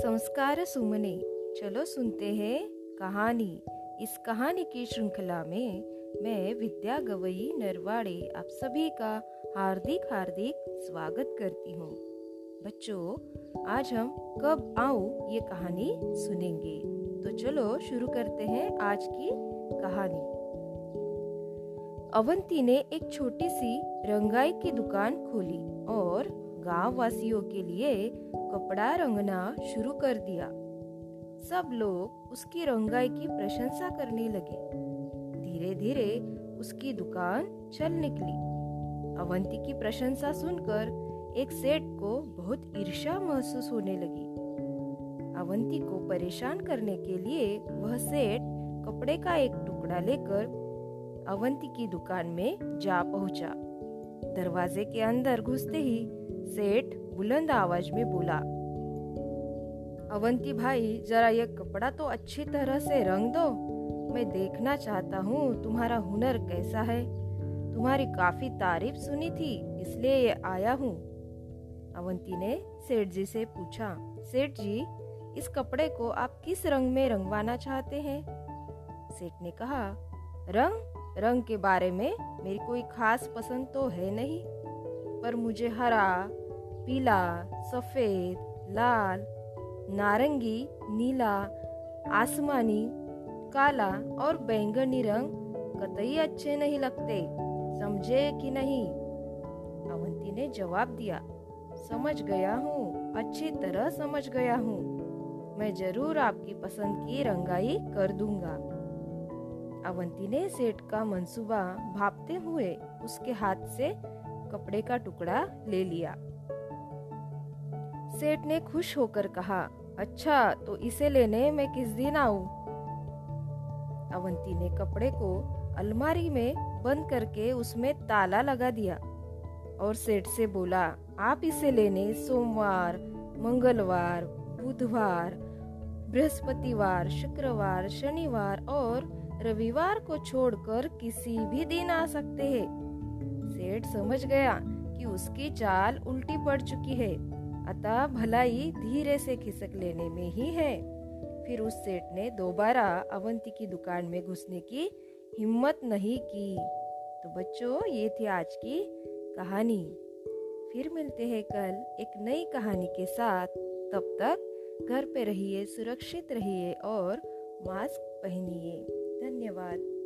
संस्कार सुमने। चलो सुनते हैं कहानी। इस कहानी की श्रृंखला में मैं विद्या गवई नरवाड़े आप सभी का हार्दिक हार्दिक स्वागत करती हूँ। बच्चों, आज हम कब आओ ये कहानी सुनेंगे। तो चलो शुरू करते हैं आज की कहानी। अवंती ने एक छोटी सी रंगाई की दुकान खोली और गाँव वासियों के लिए कपड़ा रंगना शुरू कर दिया। सब लोग उसकी रंगाई की प्रशंसा करने लगे। धीरे धीरे उसकी दुकान चल निकली। अवंती की प्रशंसा सुनकर एक सेठ को बहुत ईर्ष्या महसूस होने लगी। अवंती को परेशान करने के लिए वह सेठ कपड़े का एक टुकड़ा लेकर अवंती की दुकान में जा पहुँचा। दरवाजे के अंदर घुसते ही सेठ बुलंद आवाज़ में बोला, अवंती भाई, जरा ये कपड़ा तो अच्छी तरह से रंग दो। मैं देखना चाहता हूँ तुम्हारा हुनर कैसा है। तुम्हारी काफ़ी तारीफ़ सुनी थी, इसलिए ये आया हूँ। अवंती ने सेठ जी से पूछा, सेठ जी, इस कपड़े को आप किस रंग में रंगवाना चाहते हैं? सेठ ने कहा, रंग? रंग के बारे में मेरी कोई खास पसंद तो है नहीं। पर मुझे हरा, पीला, सफ़ेद, लाल, नारंगी, नीला, आसमानी, काला और बैंगनी रंग कतई अच्छे नहीं लगते। समझे कि नहीं? अवंती ने जवाब दिया, समझ गया हूँ, अच्छी तरह समझ गया हूँ। मैं ज़रूर आपकी पसंद की रंगाई कर दूँगा। अवंती ने सेठ का मंसूबा भापते हुए उसके हाथ से कपड़े का टुकड़ा ले लिया सेठ ने खुश होकर कहा अच्छा तो इसे लेने मैं किस दिन आऊँ? अवंती ने कपड़े को अलमारी में बंद करके उसमें ताला लगा दिया और सेठ से बोला, आप इसे लेने सोमवार, मंगलवार, बुधवार, बृहस्पतिवार, शुक्रवार, शनिवार और रविवार को छोड़कर किसी भी दिन आ सकते हैं सेठ समझ गया कि उसकी चाल उल्टी पड़ चुकी है। अतः भलाई धीरे से खिसक लेने में ही है। फिर उस सेठ ने दोबारा अवंती की दुकान में घुसने की हिम्मत नहीं की। तो बच्चों, ये थी आज की कहानी। फिर मिलते हैं कल एक नई कहानी के साथ। तब तक घर पे रहिए, सुरक्षित रहिए और मास्क पहनिए। धन्यवाद।